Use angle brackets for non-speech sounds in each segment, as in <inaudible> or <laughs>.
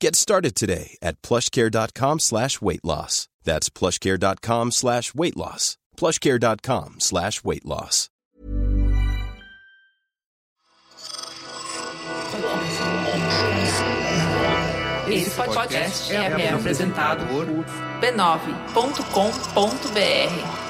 Get started today at plushcare.com slash weight loss. That's plushcare.com slash weight loss. plushcare.com slash weight loss. Esse podcast é, apresentado por b9.com.br.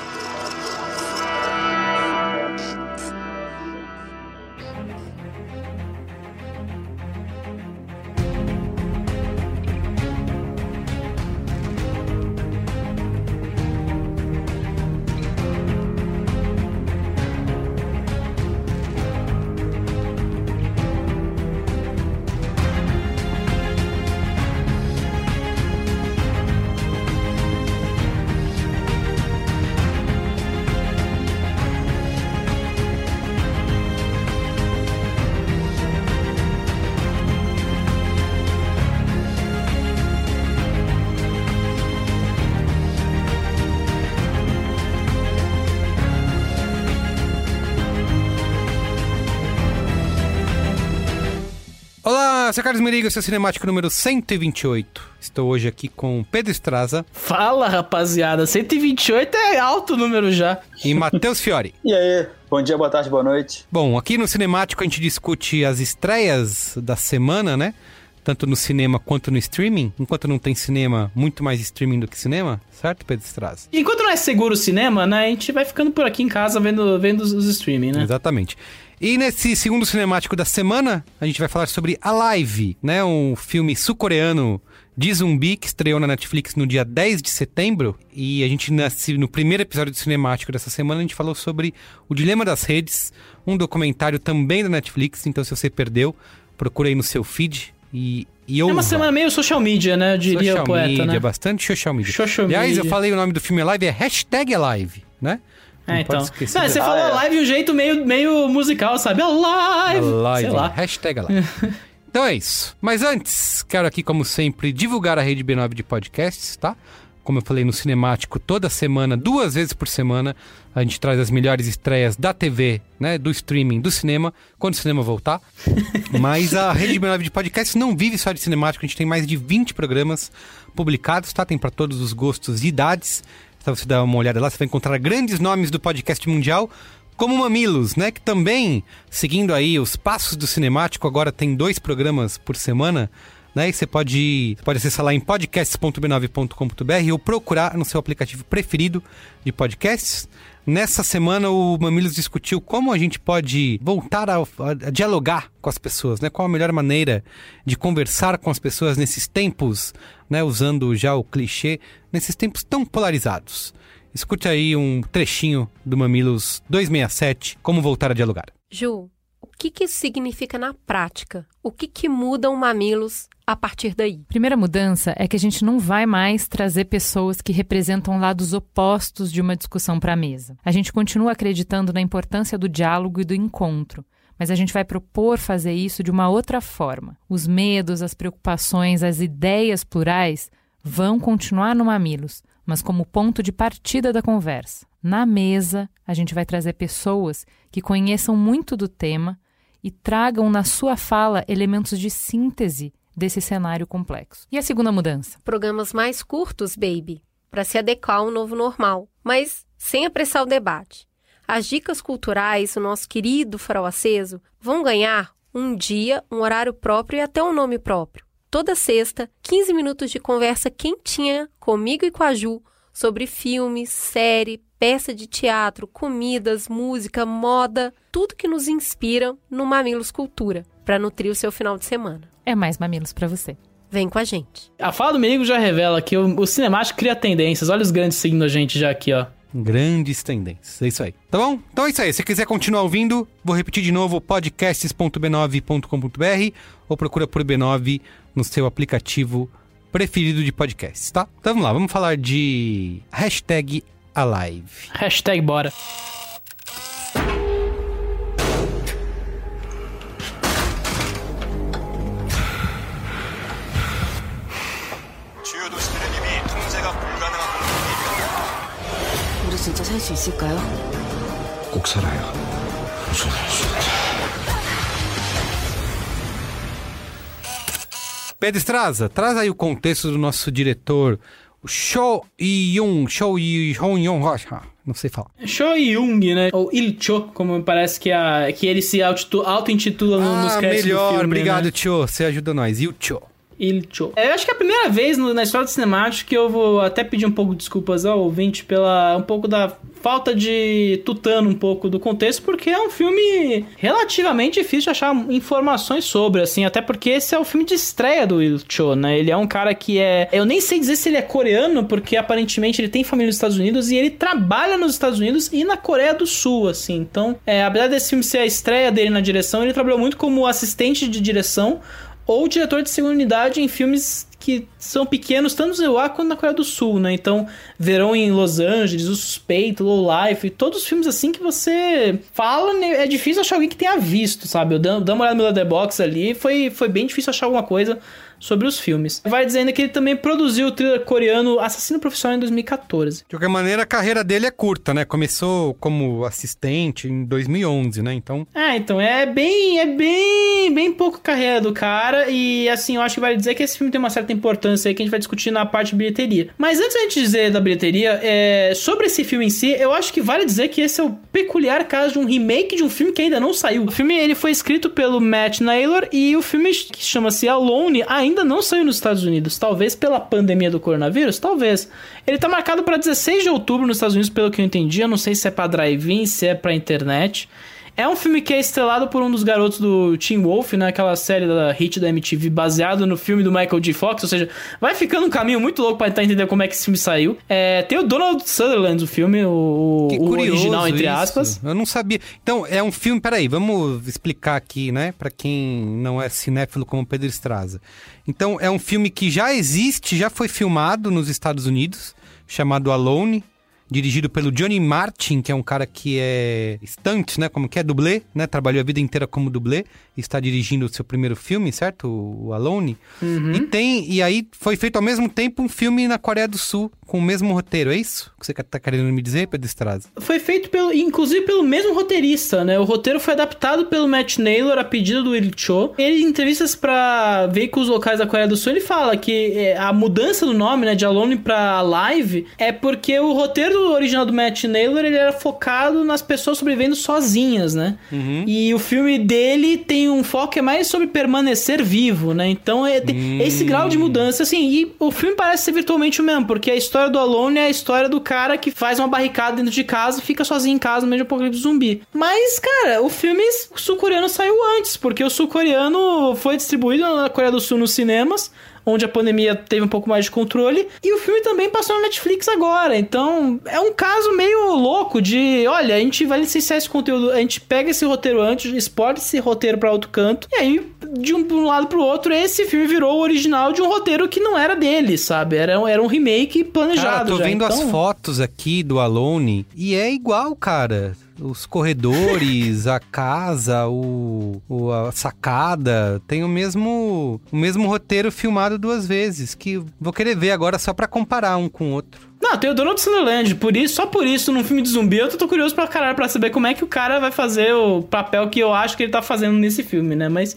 Olá, sou Carlos Merigo, seu cinemático número 128. Estou hoje aqui com Pedro Estraza Fala, rapaziada. 128 é alto o número já. e Matheus Fiore. <laughs> E aí, bom dia, boa tarde, boa noite. Bom, aqui no Cinemático a gente discute as estreias da semana, né? Tanto no cinema quanto no streaming. Enquanto não tem cinema, muito mais streaming do que cinema, certo, Pedro Estraza? Enquanto não é seguro o cinema, né? A gente vai ficando por aqui em casa vendo, vendo os, os streaming, né? Exatamente. E nesse segundo cinemático da semana, a gente vai falar sobre Alive, né? Um filme sul-coreano de zumbi que estreou na Netflix no dia 10 de setembro. E a gente, nesse, no primeiro episódio do cinemático dessa semana, a gente falou sobre O Dilema das Redes, um documentário também da Netflix. Então, se você perdeu, procura aí no seu feed e, e É uma semana meio social media, né? Eu diria social o poeta, media, né? bastante social media. Social Aliás, media. eu falei o nome do filme Alive, é hashtag Alive, né? É, então. Não, você dessa. falou Ah, é. live de um jeito meio, meio musical, sabe? Alive! Live, Sei lá. hashtag live. <laughs> então é isso. Mas antes, quero aqui, como sempre, divulgar a rede B9 de podcasts, tá? Como eu falei no Cinemático, toda semana, duas vezes por semana, a gente traz as melhores estreias da TV, né? Do streaming, do cinema, quando o cinema voltar. <laughs> Mas a rede B9 de podcasts não vive só de cinemático, a gente tem mais de 20 programas publicados, tá? Tem para todos os gostos e idades. Se você dar uma olhada lá, você vai encontrar grandes nomes do podcast mundial, como Mamilos, né? Que também, seguindo aí os passos do cinemático, agora tem dois programas por semana. Né? E você pode, pode acessar lá em podcasts.b9.com.br ou procurar no seu aplicativo preferido de podcasts. Nessa semana, o Mamilos discutiu como a gente pode voltar a, a dialogar com as pessoas, né? Qual a melhor maneira de conversar com as pessoas nesses tempos, né? Usando já o clichê, nesses tempos tão polarizados. Escute aí um trechinho do Mamilos 267, Como Voltar a Dialogar. Ju, que, que isso significa na prática? O que, que muda o Mamilos a partir daí? Primeira mudança é que a gente não vai mais trazer pessoas que representam lados opostos de uma discussão para a mesa. A gente continua acreditando na importância do diálogo e do encontro, mas a gente vai propor fazer isso de uma outra forma. Os medos, as preocupações, as ideias plurais vão continuar no Mamilos, mas como ponto de partida da conversa. Na mesa, a gente vai trazer pessoas que conheçam muito do tema e tragam na sua fala elementos de síntese desse cenário complexo. E a segunda mudança? Programas mais curtos, baby, para se adequar ao novo normal, mas sem apressar o debate. As dicas culturais, o nosso querido farol aceso, vão ganhar um dia, um horário próprio e até um nome próprio. Toda sexta, 15 minutos de conversa quentinha comigo e com a Ju sobre filmes, série, peça de teatro, comidas, música, moda, tudo que nos inspira no Mamilos Cultura, para nutrir o seu final de semana. É mais mamilos para você. Vem com a gente. A fala do menino já revela que o, o cinemático cria tendências. Olha os grandes seguindo a gente já aqui, ó. Grandes tendências. É isso aí. Tá bom? Então é isso aí. Se quiser continuar ouvindo, vou repetir de novo: podcasts.b9.com.br ou procura por B9 no seu aplicativo preferido de podcasts, tá? Então vamos lá, vamos falar de hashtag Alive. Hashtag bora. 주요 도시들은 이미 통제가 불가능한 공격입니다. 우리 진짜 살 수 있을까요? 꼭 살아요. 우선할 수 있다. Pedro Estraza, traz aí o contexto do nosso diretor, o Cho Yun, Cho Yun Rocha. Não sei falar. Cho Young, né? Ou Il Cho, como parece que, a, que ele se auto-intitula no, nos Ah, créditos melhor. do filme, Obrigado, né? Tio. Você ajuda nós. E o Tio? Il Cho. É, Eu acho que é a primeira vez no- na história do cinemático que eu vou até pedir um pouco de desculpas ao ouvinte pela um pouco da falta de tutano um pouco do contexto, porque é um filme relativamente difícil de achar informações sobre, assim, até porque esse é o filme de estreia do Il Cho, né? Ele é um cara que é, eu nem sei dizer se ele é coreano, porque aparentemente ele tem família nos Estados Unidos e ele trabalha nos Estados Unidos e na Coreia do Sul, assim. Então, é, apesar desse filme ser a estreia dele na direção, ele trabalhou muito como assistente de direção ou diretor de segunda unidade em filmes que são pequenos, tanto no Zewa quanto na Coreia do Sul, né? Então, Verão em Los Angeles, O Suspeito, Low Life, todos os filmes assim que você fala, né? é difícil achar alguém que tenha visto, sabe? Eu dando uma olhada no Letterboxd ali, foi, foi bem difícil achar alguma coisa sobre os filmes. Vai dizendo que ele também produziu o thriller coreano Assassino Profissional em 2014. De qualquer maneira, a carreira dele é curta, né? Começou como assistente em 2011, né? Então, É, então é bem, é bem, bem pouco carreira do cara e assim, eu acho que vale dizer que esse filme tem uma certa importância aí que a gente vai discutir na parte de bilheteria. Mas antes da gente dizer da bilheteria, é, sobre esse filme em si, eu acho que vale dizer que esse é o peculiar caso de um remake de um filme que ainda não saiu. O filme ele foi escrito pelo Matt Naylor e o filme que chama-se Alone ainda não saiu nos Estados Unidos, talvez pela pandemia do coronavírus, talvez. Ele tá marcado para 16 de outubro nos Estados Unidos, pelo que eu entendi, eu não sei se é para drive-in, se é para internet. É um filme que é estrelado por um dos garotos do Teen Wolf, né? Aquela série da hit da MTV, baseado no filme do Michael J. Fox. Ou seja, vai ficando um caminho muito louco pra tentar entender como é que esse filme saiu. É, tem o Donald Sutherland, o filme, o, o original, entre isso. aspas. Eu não sabia. Então, é um filme... Peraí, vamos explicar aqui, né? Pra quem não é cinéfilo como Pedro Estraza. Então, é um filme que já existe, já foi filmado nos Estados Unidos, chamado Alone, dirigido pelo Johnny Martin, que é um cara que é stunt, né? Como que é? Dublê, né? Trabalhou a vida inteira como dublê está dirigindo o seu primeiro filme, certo? O Alone. Uhum. E tem... E aí, foi feito ao mesmo tempo um filme na Coreia do Sul, com o mesmo roteiro, é isso? Que você tá querendo me dizer, Pedro Estraza? Foi feito, pelo, inclusive, pelo mesmo roteirista, né? O roteiro foi adaptado pelo Matt Naylor a pedido do Il Cho. Ele, em entrevistas para veículos locais da Coreia do Sul, ele fala que é, a mudança do nome, né, de Alone pra Live, é porque o roteiro original do Matt Naylor, ele era focado nas pessoas sobrevivendo sozinhas, né? E o filme dele tem um foco que é mais sobre permanecer vivo, né? Então, é, tem esse grau de mudança, assim, e o filme parece ser virtualmente o mesmo, porque a história do Alone é a história do cara que faz uma barricada dentro de casa e fica sozinho em casa no meio de um apocalipse zumbi. Mas, cara, o filme sul-coreano saiu antes, porque o sul-coreano foi distribuído na Coreia do Sul nos cinemas, onde a pandemia teve um pouco mais de controle, e o filme também passou na Netflix agora. Então, é um caso meio louco de, olha, a gente vai licenciar esse conteúdo, a gente pega esse roteiro antes, exporta esse roteiro para outro canto, e aí, de um, lado pro outro, esse filme virou o original de um roteiro que não era dele, sabe? Era, era um remake planejado Cara, tô já. vendo as Então, fotos aqui do Alone e é igual, cara. Os corredores, a casa, o, o- a sacada, tem o mesmo o mesmo roteiro filmado duas vezes, que vou querer ver agora só pra comparar um com o outro. Não, tem o Donald Sutherland, por isso, só por isso, num filme de zumbi, eu tô curioso pra caralho pra saber como é que o cara vai fazer o papel que eu acho que ele tá fazendo nesse filme, né? Mas,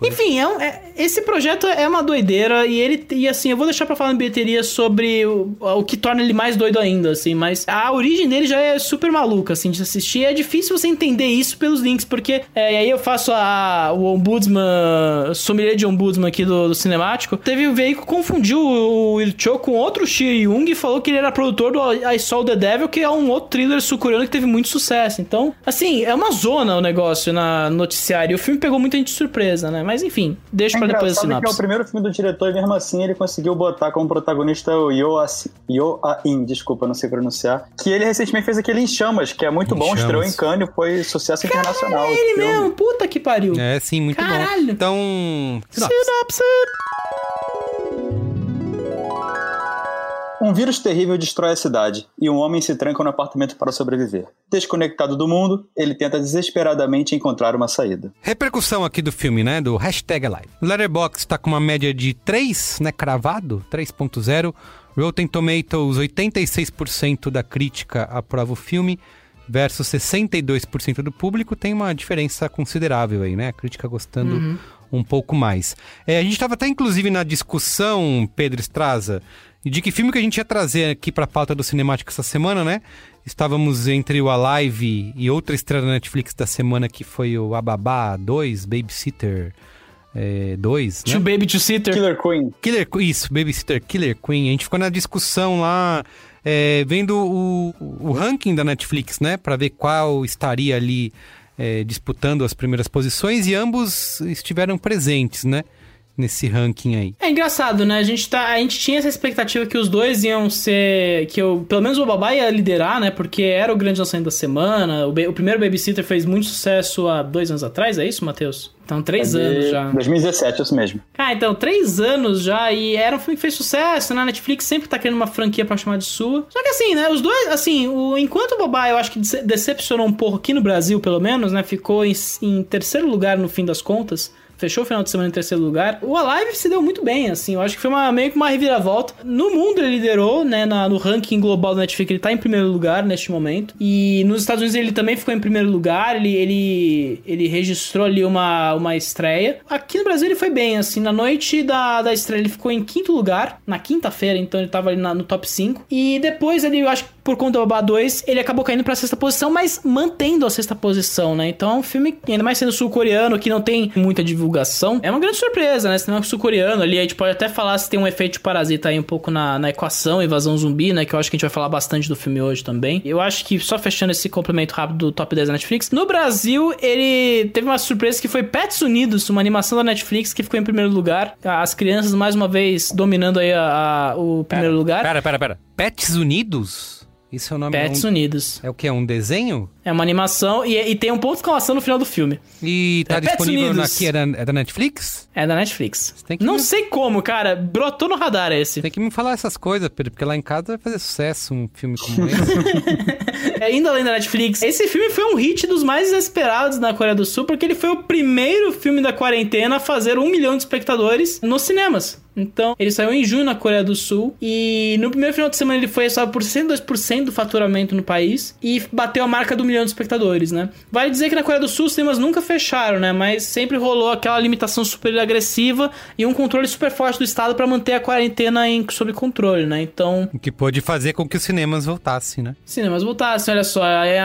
enfim, é, um- é- esse projeto é uma doideira e ele, e assim, eu vou deixar pra falar em bilheteria sobre o, o que torna ele mais doido ainda, assim, mas a origem dele já é super maluca, assim, de assistir. É difícil você entender isso pelos links, porque, é, e aí eu faço a, o ombudsman, sommelier de ombudsman aqui do, do cinemático, teve um veículo que confundiu o Will Cho com outro Shi Young e falou que ele era produtor do I Saw the Devil, que é um outro thriller sul-coreano que teve muito sucesso. Então, assim, é uma zona o negócio na no noticiário. E o filme pegou muita gente de surpresa, né? Mas enfim, deixa É pra depois a engraçado que é o primeiro filme do diretor e mesmo assim ele conseguiu botar como protagonista o Yo As- Yo A-in, desculpa, não sei pronunciar. Que ele recentemente fez aquele Em Chamas, que é muito Em bom, estreou em. Cannes, foi sucesso internacional. É ele mesmo, puta que pariu. É, sim, muito Caralho. bom. Então, sinopse. Sinopse. Um vírus terrível destrói a cidade e um homem se tranca no apartamento para sobreviver. Desconectado do mundo, ele tenta desesperadamente encontrar uma saída. Repercussão aqui do filme, né? Do hashtag Alive. Letterboxd tá com uma média de 3, né? Cravado, 3.0. Rotten Tomatoes, 86% da crítica aprova o filme versus 62% do público. Tem uma diferença considerável aí, né? A crítica gostando Uhum. um pouco mais. É, a gente estava até inclusive na discussão, Pedro Estraza, de que filme que a gente ia trazer aqui para a pauta do Cinemático essa semana, né? Estávamos entre o Alive e outra estreia da Netflix da semana que foi o Ababá 2, Babysitter é, 2, né? To Baby to Sitter. Killer Queen. Killer Queen, isso, Babysitter Killer Queen. A gente ficou na discussão lá, é, vendo o, o ranking da Netflix, né? Pra ver qual estaria ali é, disputando as primeiras posições e ambos estiveram presentes, né? Nesse ranking aí. É engraçado, né? A gente, tá, a gente tinha essa expectativa que os dois iam ser. Que eu, pelo menos o Babá ia liderar, né? Porque era o grande lançamento da semana. O, o primeiro Babysitter fez muito sucesso há dois anos atrás, é isso, Matheus? Então, três É anos já. 2017, isso mesmo. Ah, então, três anos já, e era um filme que fez sucesso, né? A Netflix sempre tá querendo uma franquia pra chamar de sua. Só que assim, né? Os dois, assim, o, enquanto o Bobá eu acho que dece- decepcionou um pouco aqui no Brasil, pelo menos, né? Ficou em, em terceiro lugar no fim das contas. Fechou o final de semana em terceiro lugar. O Alive se deu muito bem, assim. Eu acho que foi uma, meio que uma reviravolta. No mundo ele liderou, né? na- no ranking global da Netflix, ele tá em primeiro lugar neste momento. E nos Estados Unidos ele também ficou em primeiro lugar. Ele, ele, ele registrou ali uma, uma estreia. Aqui no Brasil ele foi bem, assim. Na noite da, da estreia ele ficou em quinto lugar. Na quinta-feira, então ele tava ali na- no top 5. E depois ali, eu acho que por conta do Babá 2, ele acabou caindo pra sexta posição, mas mantendo a sexta posição, né? Então é um filme, ainda mais sendo sul-coreano, que não tem muita divulgação. É uma grande surpresa, né? Cinema sul-coreano ali, a gente pode até falar se tem um efeito parasita aí um pouco na, na equação, invasão zumbi, né? Que eu acho que a gente vai falar bastante do filme hoje também. Eu acho que, só fechando esse complemento rápido do top 10 da Netflix, no Brasil, ele teve uma surpresa que foi Pets Unidos, uma animação da Netflix que ficou em primeiro lugar. As crianças, mais uma vez, dominando aí a- a- o primeiro lugar. Pera, pera, pera. Pets Unidos? Isso é o nome Pets é um, Unidos. É o que? É um desenho? É uma animação e, e tem um ponto de exclamação no final do filme. E tá É disponível Unidos. aqui, é da, é da Netflix? É da Netflix. Não me- sei como, cara. Brotou no radar esse. Tem que me falar essas coisas, Pedro, porque lá em casa vai fazer sucesso um filme como <laughs> esse. É, Ainda além da Netflix, esse filme foi um hit dos mais esperados na Coreia do Sul, porque ele foi o primeiro filme da quarentena a fazer um milhão de espectadores nos cinemas. Então, ele saiu em junho na Coreia do Sul e no primeiro final de semana ele foi responsável por 102% do faturamento no país e bateu a marca do milhão de espectadores, né? Vale dizer que na Coreia do Sul os cinemas nunca fecharam, né? Mas sempre rolou aquela limitação super agressiva e um controle super forte do Estado para manter a quarentena em, sob controle, né? Então, o que pôde fazer com que os cinemas voltassem, né? cinemas voltassem, olha só. é,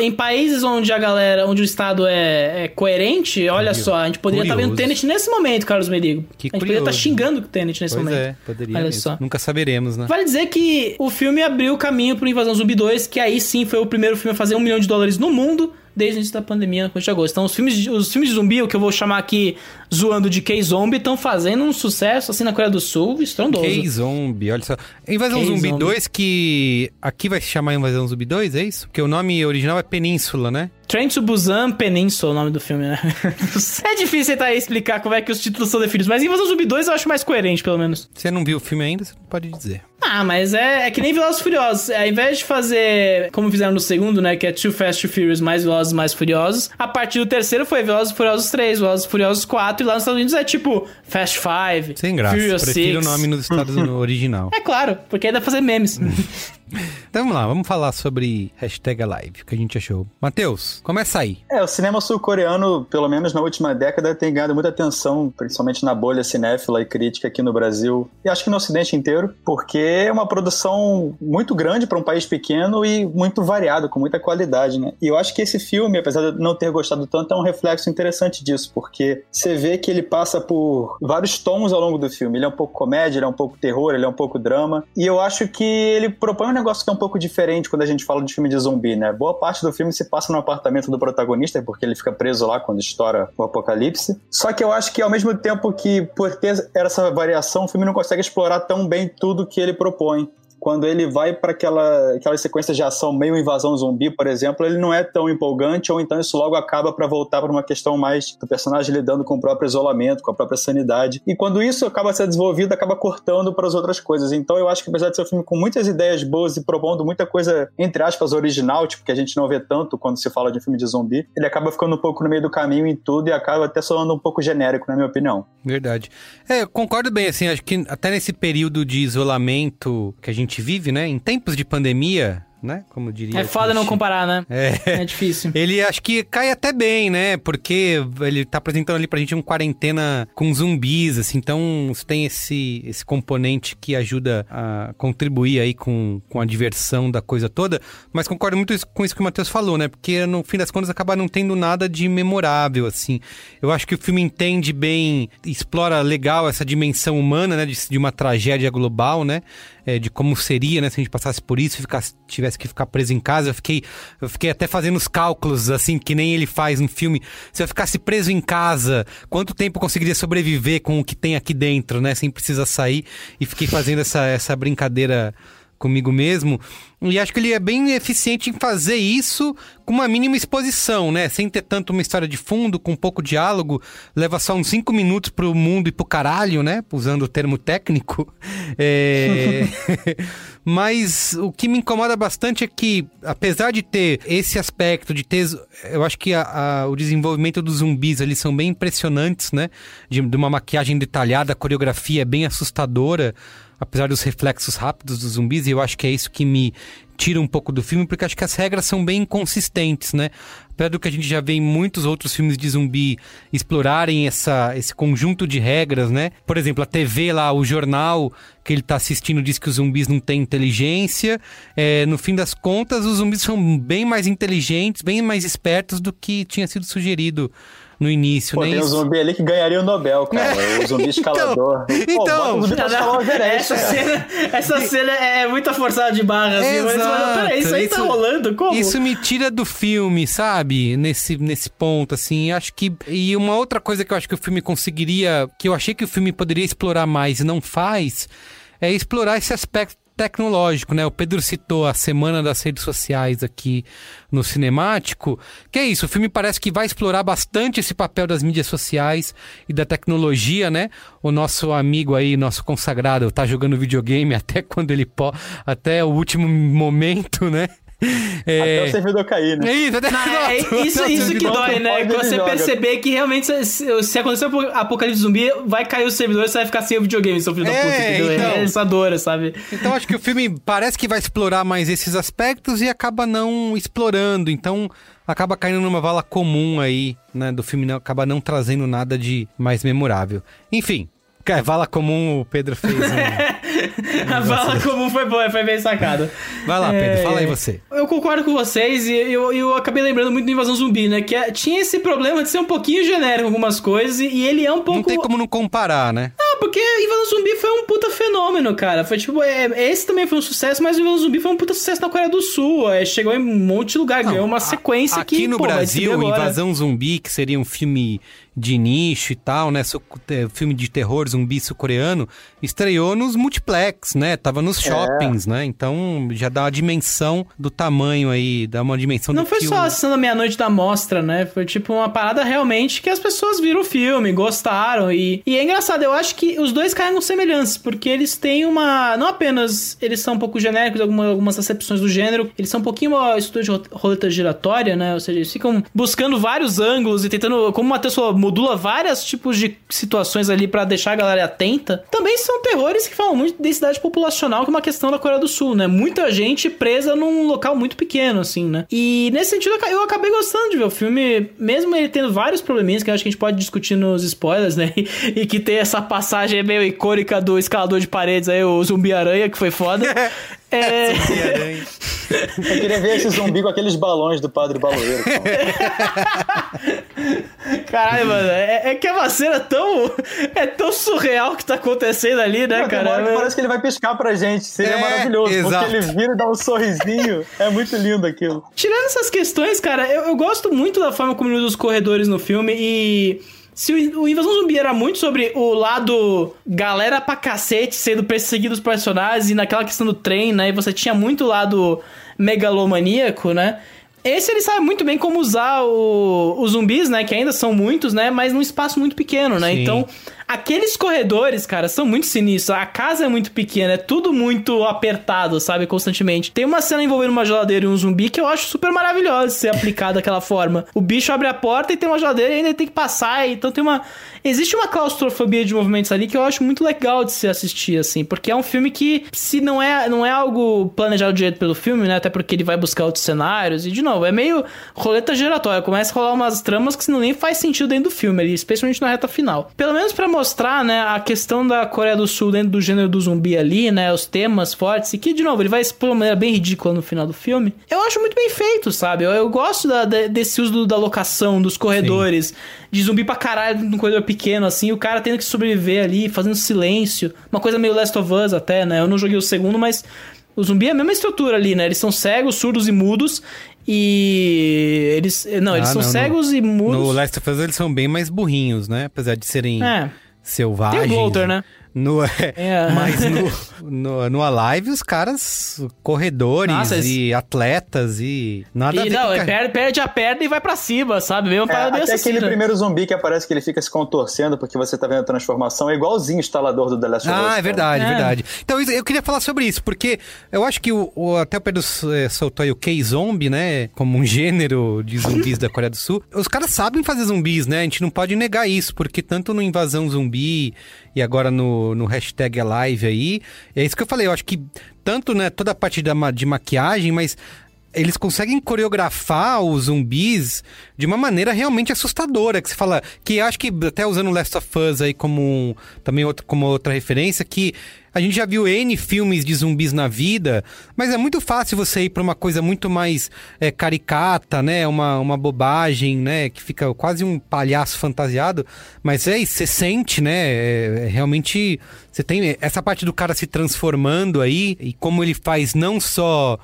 em países onde a galera, onde o Estado é, é coerente, olha Curioso. só, a gente poderia estar vendo Curioso. Tenet nesse momento, Carlos Medigo. Que a gente poderia estar curioso. xingando o Tenet nesse pois momento. é, poderia Olha mesmo. só. Nunca saberemos, né? Vale dizer que o filme abriu o caminho pro Invasão Zumbi 2, que aí sim foi o primeiro filme a fazer um milhão de dólares no mundo desde o início da pandemia, no começo de agosto. Então, os filmes, de- os filmes de zumbi, o que eu vou chamar aqui zoando de K-Zombie, estão fazendo um sucesso, assim, na Coreia do Sul, estrondoso. K-Zombie, olha só. Invasão. Zumbi 2, que aqui vai se chamar Invasão Zumbi 2, é isso? Porque o nome original é Península, né? Train to Busan Peninsula, é o nome do filme, né? <laughs> é difícil tentar explicar como é que os títulos são definidos, mas Invasão Zumbi 2 eu acho mais coerente, pelo menos. Você não viu o filme ainda, você não pode dizer. Ah, mas é, é que nem Velozes e Furiosos. Ao invés de fazer como fizeram no segundo, né, que é Too Fast, Too Furious, mais Velozes, mais Furiosos, a partir do terceiro foi Velozes e Furiosos 3, Velozes e Furiosos 4, e lá nos Estados Unidos é tipo Fast Five, Sem graça. Furious Prefiro 6. o nome nos Estados Unidos <laughs> original. É claro, porque aí dá pra fazer memes. <laughs> Então vamos lá, vamos falar sobre hashtag Alive, o que a gente achou. Matheus, começa aí. É, o cinema sul-coreano, pelo menos na última década, tem ganhado muita atenção, principalmente na bolha cinéfila e crítica aqui no Brasil, e acho que no Ocidente inteiro, porque é uma produção muito grande para um país pequeno e muito variado, com muita qualidade, né? E eu acho que esse filme, apesar de não ter gostado tanto, é um reflexo interessante disso, porque você vê que ele passa por vários tons ao longo do filme. Ele é um pouco comédia, ele é um pouco terror, ele é um pouco drama, e eu acho que ele propõe um negócio que é um pouco diferente quando a gente fala de filme de zumbi, né? Boa parte do filme se passa no apartamento do protagonista, porque ele fica preso lá quando estoura o apocalipse. Só que eu acho que ao mesmo tempo que por ter essa variação, o filme não consegue explorar tão bem tudo que ele propõe quando ele vai para aquela, aquelas sequências de ação meio invasão zumbi, por exemplo, ele não é tão empolgante, ou então isso logo acaba para voltar para uma questão mais do personagem lidando com o próprio isolamento, com a própria sanidade. E quando isso acaba sendo desenvolvido, acaba cortando para as outras coisas. Então eu acho que apesar de ser um filme com muitas ideias boas e propondo muita coisa, entre aspas, original, tipo, que a gente não vê tanto quando se fala de um filme de zumbi, ele acaba ficando um pouco no meio do caminho em tudo e acaba até soando um pouco genérico, na minha opinião. Verdade. É, eu concordo bem, assim, acho que até nesse período de isolamento que a gente vive, né, em tempos de pandemia, né, como diria... É foda não comparar, né? É. É difícil. Ele acho que cai até bem, né? Porque ele tá apresentando ali pra gente um quarentena com zumbis, assim. Então tem esse, esse componente que ajuda a contribuir aí com, com a diversão da coisa toda. Mas concordo muito com isso que o Matheus falou, né? Porque no fim das contas acaba não tendo nada de memorável, assim. Eu acho que o filme entende bem, explora legal essa dimensão humana, né? De, de uma tragédia global, né? É, de como seria, né? Se a gente passasse por isso ficasse, tivesse que ficar preso em casa. Eu fiquei, eu fiquei até fazendo os cálculos, assim, que nem ele faz no filme. Se eu ficasse preso em casa, quanto tempo eu conseguiria sobreviver com o que tem aqui dentro, né? Sem precisar sair. E fiquei fazendo essa, essa brincadeira comigo mesmo. E acho que ele é bem eficiente em fazer isso com uma mínima exposição, né? Sem ter tanto uma história de fundo, com pouco diálogo. Leva só uns cinco minutos pro mundo e pro caralho, né? Usando o termo técnico. <laughs> É... <laughs> Mas o que me incomoda bastante é que, apesar de ter esse aspecto, de ter. Eu acho que a- a- o desenvolvimento dos zumbis ali são bem impressionantes, né? De, de uma maquiagem detalhada, a coreografia é bem assustadora apesar dos reflexos rápidos dos zumbis, e eu acho que é isso que me tira um pouco do filme, porque acho que as regras são bem inconsistentes, né? Apesar do que a gente já vê em muitos outros filmes de zumbi explorarem essa, esse conjunto de regras, né? Por exemplo, a TV lá, o jornal que ele tá assistindo diz que os zumbis não têm inteligência. É, no fim das contas, os zumbis são bem mais inteligentes, bem mais espertos do que tinha sido sugerido no início, Pô, né? tem um Isso- zumbi ali que ganharia o Nobel, cara. <laughs> O zumbi escalador. Pô, então, bota o zumbi pra escalar o Everest, essa, cena, essa cena é muita forçada de barra, assim. Mas, mas, peraí, isso aí tá rolando? Como? Isso me tira do filme, sabe? Nesse, nesse ponto, assim. Acho que. E uma outra coisa que eu acho que o filme conseguiria. Que eu achei que o filme poderia explorar mais e não faz. É explorar esse aspecto tecnológico, né? O Pedro citou a semana das redes sociais aqui no cinemático. Que é isso, o filme parece que vai explorar bastante esse papel das mídias sociais e da tecnologia, né? O nosso amigo aí, nosso consagrado, tá jogando videogame <laughs> até quando ele pode, até o último momento, né? Até o servidor cair, né? É isso, até Não, é isso, isso que dói, né? Você joga. perceber que realmente se, se- acontecer um apocalipse zumbi, vai cair o servidor e você vai ficar sem o videogame, seu filho da É, puta, entendeu? então. É essa dor, sabe? Então acho que o filme parece que vai explorar mais esses aspectos e acaba não explorando. Então acaba caindo numa vala comum aí, né? Do filme não, acaba não trazendo nada de mais memorável. Enfim. É, vala comum o Pedro fez. Um... <laughs> A vala comum foi boa, foi bem sacada. Vai lá, Pedro, É, fala aí você. Eu concordo com vocês e eu, eu acabei lembrando muito do Invasão Zumbi, né? Que é- tinha esse problema de ser um pouquinho genérico em algumas coisas e, e ele é um pouco... Não tem como não comparar, né? Ah, porque Invasão Zumbi foi um puta fenômeno, cara. Foi tipo, é, esse também foi um sucesso, mas o Invasão Zumbi foi um puta sucesso na Coreia do Sul. É, chegou em um monte de lugar, ganhou uma sequência Aqui que, no pô, Brasil. Invasão Zumbi, que seria um filme de nicho e tal, né? É, filme de terror zumbi sul-coreano, estreou nos multiplex, né? Tava nos shoppings, né? Então já dá uma dimensão do tamanho aí, dá uma dimensão Não do foi que só a cena da meia-noite da mostra, né? Foi tipo uma parada realmente que as pessoas viram o filme, gostaram. E, e é engraçado, eu acho que que os dois carregam semelhanças, porque eles têm uma. Não apenas eles são um pouco genéricos, algumas, algumas acepções do gênero, eles são um pouquinho uma estudo de roleta giratória, né? Ou seja, eles ficam buscando vários ângulos e tentando, como o Matheus modula vários tipos de situações ali para deixar a galera atenta. Também são terrores que falam muito de densidade populacional, que é uma questão da Coreia do Sul, né? Muita gente presa num local muito pequeno, assim, né? E nesse sentido, eu acabei gostando de ver o filme, mesmo ele tendo vários probleminhas, que acho que a gente pode discutir nos spoilers, né? <laughs> E, que tem essa passagem meio icônica do escalador de paredes aí, o zumbi-aranha, que foi foda. <laughs> É. Eu queria ver esse zumbi com aqueles balões do Padre Baloeiro. <laughs> Caralho, mano, é, é, que é uma cena tão. É tão surreal que tá acontecendo ali, né, Não, cara? Parece que ele vai piscar pra gente. Seria é, maravilhoso. Exato. Porque ele vira e dá um sorrisinho. É muito lindo aquilo. Tirando essas questões, cara, eu, eu gosto muito da forma como ele usa os corredores no filme e se o, o Invasão Zumbi era muito sobre o lado galera pra cacete sendo perseguido os personagens e naquela questão do trem, né? E você tinha muito lado megalomaníaco, né? Esse ele sabe muito bem como usar o, os zumbis, né? Que ainda são muitos, né? Mas num espaço muito pequeno, né? Sim. Então, Aqueles corredores, cara, são muito sinistros. A casa é muito pequena, é tudo muito apertado, sabe? Constantemente. Tem uma cena envolvendo uma geladeira e um zumbi que eu acho super maravilhosa ser aplicada daquela forma. O bicho abre a porta e tem uma geladeira e ainda tem que passar. Então tem uma. Existe uma claustrofobia de movimentos ali que eu acho muito legal de se assistir, assim. Porque é um filme que, se não é, não é algo planejado direito pelo filme, né? Até porque ele vai buscar outros cenários. E, de novo, é meio roleta giratória. Começa a rolar umas tramas que não nem faz sentido dentro do filme ali, especialmente na reta final. Pelo menos para mostrar, né, a questão da Coreia do Sul dentro do gênero do zumbi ali, né, os temas fortes, e que, de novo, ele vai expor de uma maneira bem ridícula no final do filme. Eu acho muito bem feito, sabe? Eu, eu gosto da, desse uso da locação, dos corredores, Sim. de zumbi pra caralho num corredor pequeno, assim, o cara tendo que sobreviver ali, fazendo silêncio. Uma coisa meio Last of Us até, né? Eu não joguei o segundo, mas o zumbi é a mesma estrutura ali, né? Eles são cegos, surdos e mudos. E eles. Não, eles ah, são não, cegos no, e mudos. No Last of Us eles são bem mais burrinhos, né? Apesar de serem. É selvagens. Tem o Walter, né? No, é, <laughs> é. Mas no, <laughs> no, no Alive, os caras, corredores Nossa, e atletas e nada e, a ver Não, com... perde, perde a perna e vai para cima, sabe? Mesmo é, até aquele primeiro zumbi que aparece que ele fica se contorcendo porque você tá vendo a transformação, é igualzinho o instalador do The Last of Us. Ah, é verdade, é. verdade. Então eu queria falar sobre isso, porque eu acho que o, o até o Pedro é, soltou aí o K-Zombie, né? Como um gênero de zumbis da Coreia do Sul. Os caras sabem fazer zumbis, né? A gente não pode negar isso, porque tanto no Invasão Zumbi e agora no, no hashtag Alive aí. É isso que eu falei, eu acho que tanto né, toda a parte da, de maquiagem, mas eles conseguem coreografar os zumbis de uma maneira realmente assustadora, que você fala, que acho que até usando Last of Us aí como também outro, como outra referência, que a gente já viu N filmes de zumbis na vida, mas é muito fácil você ir para uma coisa muito mais é, caricata, né? Uma, uma bobagem, né? Que fica quase um palhaço fantasiado. Mas é isso, você sente, né? É, é, realmente, você tem essa parte do cara se transformando aí, e como ele faz não só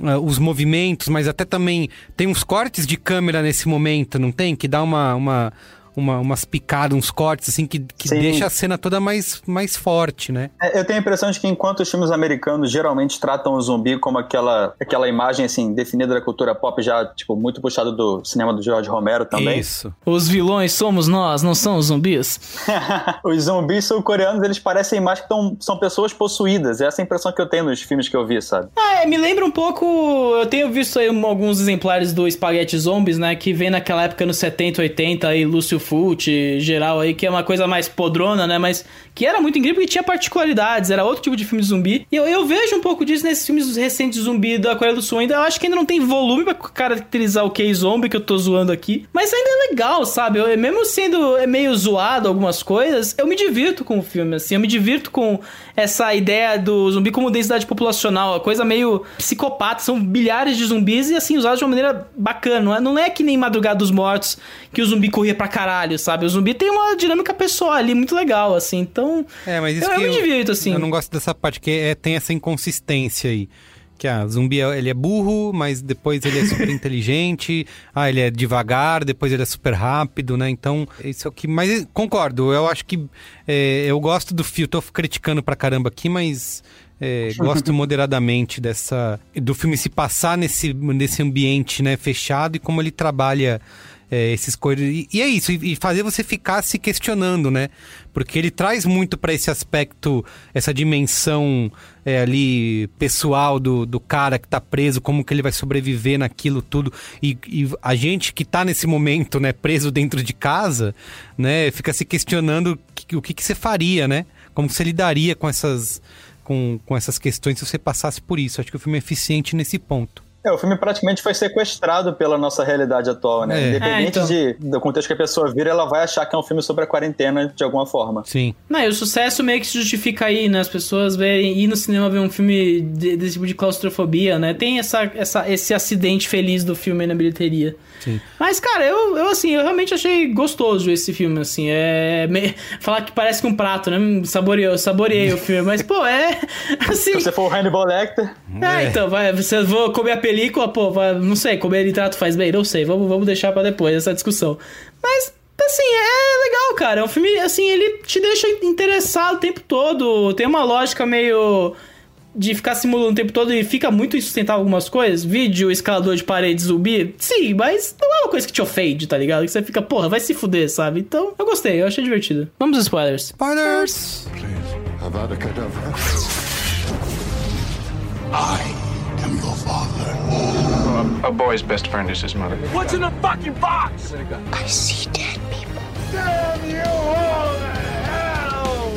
uh, os movimentos, mas até também tem uns cortes de câmera nesse momento, não tem? Que dá uma, uma, uma, umas picadas, uns cortes, assim, que, que deixa a cena toda mais, mais forte, né? É, eu tenho a impressão de que enquanto os filmes americanos geralmente tratam o zumbi como aquela, aquela imagem, assim, definida da cultura pop, já, tipo, muito puxado do cinema do George Romero também. Isso. Os vilões somos nós, não são os zumbis? <laughs> os zumbis sul-coreanos, eles parecem mais que tão, são pessoas possuídas. Essa é a impressão que eu tenho nos filmes que eu vi, sabe? Ah, é, me lembra um pouco... Eu tenho visto aí alguns exemplares do Spaghetti Zombies, né, que vem naquela época nos 70, 80, aí Lúcio Fult, geral aí, que é uma coisa mais podrona, né? Mas que era muito incrível porque tinha particularidades, era outro tipo de filme de zumbi. E eu, eu vejo um pouco disso nesses filmes recentes de zumbi da Coreia do Sul. Ainda eu acho que ainda não tem volume para caracterizar o K-Zombie que eu tô zoando aqui. Mas ainda é legal, sabe? Eu, mesmo sendo meio zoado algumas coisas, eu me divirto com o filme, assim. Eu me divirto com essa ideia do zumbi como densidade populacional, a coisa meio psicopata. São bilhares de zumbis e, assim, usados de uma maneira bacana. Não é, não é que nem Madrugada dos Mortos, que o zumbi corria pra caralho, sabe? O zumbi tem uma dinâmica pessoal ali muito legal, assim. Então, é, mas isso eu, eu me divirto, assim. Eu não gosto dessa parte, que é, tem essa inconsistência aí que ah, zumbi ele é burro, mas depois ele é super <laughs> inteligente, ah, ele é devagar, depois ele é super rápido, né? Então, isso é o que. Mas concordo, eu acho que é, eu gosto do filme, tô criticando pra caramba aqui, mas. É, <laughs> gosto moderadamente dessa do filme se passar nesse, nesse ambiente né, fechado e como ele trabalha é, esses coisas. E, e é isso, e, e fazer você ficar se questionando, né? Porque ele traz muito para esse aspecto, essa dimensão é, ali pessoal do, do cara que tá preso, como que ele vai sobreviver naquilo tudo. E, e a gente que tá nesse momento, né, preso dentro de casa, né, fica se questionando que, o que, que você faria, né? Como você lidaria com essas, com, com essas questões se você passasse por isso. Acho que o filme é eficiente nesse ponto. É, o filme praticamente foi sequestrado pela nossa realidade atual, né? É. Independente É, então. de, do contexto que a pessoa vira, ela vai achar que é um filme sobre a quarentena de alguma forma. Sim. Não, e o sucesso meio que se justifica aí, né? As pessoas verem, ir no cinema ver um filme de- desse tipo de claustrofobia, né? Tem essa, essa, esse acidente feliz do filme aí na bilheteria. Sim. Mas, cara, eu, eu assim, eu realmente achei gostoso esse filme, assim. É. me- <laughs> falar que parece que um prato, né? Saboreou, saboreei o filme. Mas, pô, é. <laughs> Assim. Se você for o Hannibal Lecter, É, então, vai, você vou comer a película, pô, não sei, comer nitrato faz bem, não sei, vamos, vamos deixar pra depois essa discussão. Mas, assim, é legal, cara, é um filme, assim, ele te deixa interessado o tempo todo, tem uma lógica meio de ficar simulando o tempo todo e fica muito insustentável algumas coisas, vídeo, escalador de parede, zumbi, sim, mas não é uma coisa que te ofende, tá ligado? Que você fica, porra, vai se fuder, sabe? Então, eu gostei, eu achei divertido. Vamos aos spoilers. Spoilers! Kedavra. I am your. A boy's best friend is his mother. What's in the fucking box? I see dead people. Damn you all to hell!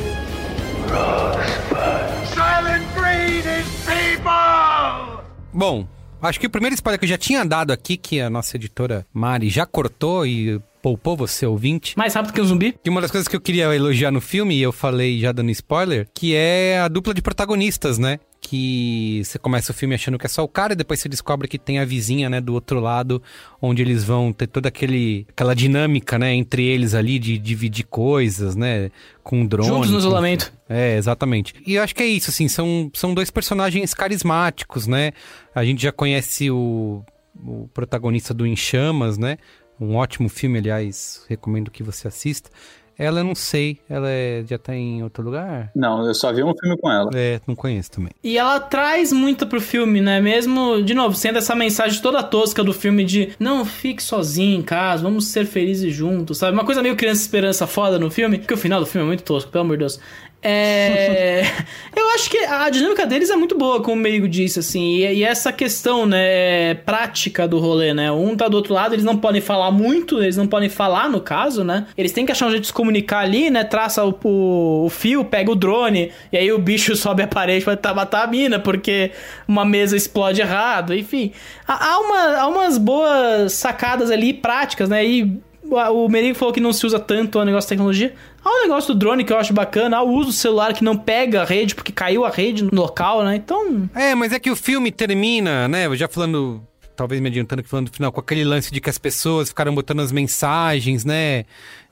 Silent Breed is people! Bom, acho que o primeiro spoiler que eu já tinha dado aqui, que a nossa editora Mari já cortou e poupou você, ouvinte. Mais rápido que um zumbi? Que uma das coisas que eu queria elogiar no filme, e eu falei já dando spoiler, que é a dupla de protagonistas, né? Que você começa o filme achando que é só o cara e depois você descobre que tem a vizinha, né, do outro lado, onde eles vão ter toda aquele, aquela dinâmica, né, entre eles ali de dividir coisas, né, com drone. Juntos no com- isolamento. É, exatamente. E eu acho que é isso, assim, são, são dois personagens carismáticos, né? A gente já conhece o, o protagonista do Em Chamas, né? Um ótimo filme, aliás, recomendo que você assista. Ela eu não sei, ela é- já tá em outro lugar? não, eu só vi um filme com ela. É, não conheço também. E ela traz muito pro filme, né? Mesmo, de novo, sendo essa mensagem toda tosca do filme de não fique sozinho em casa, vamos ser felizes juntos, sabe? Uma coisa meio criança esperança foda no filme, porque o final do filme é muito tosco, pelo amor de Deus. É. <laughs> Eu acho que a dinâmica deles é muito boa, como o Meigo disse, assim. E, e essa questão, né, prática do rolê, né? Um tá do outro lado, eles não podem falar muito, eles não podem falar, no caso, né? Eles têm que achar um jeito de se comunicar ali, né? Traça o, o, o fio, pega o drone, e aí o bicho <laughs> sobe a parede pra matar a mina, porque uma mesa explode errado, enfim. Há, há uma, há umas boas sacadas ali, práticas, né? E o Merigo falou que não se usa tanto o negócio de tecnologia. Há um negócio do drone que eu acho bacana, há o uso do celular que não pega a rede, porque caiu a rede no local, né? Então. É, mas é que o filme termina, né? Já falando, talvez me adiantando aqui falando do final, com aquele lance de que as pessoas ficaram botando as mensagens, né?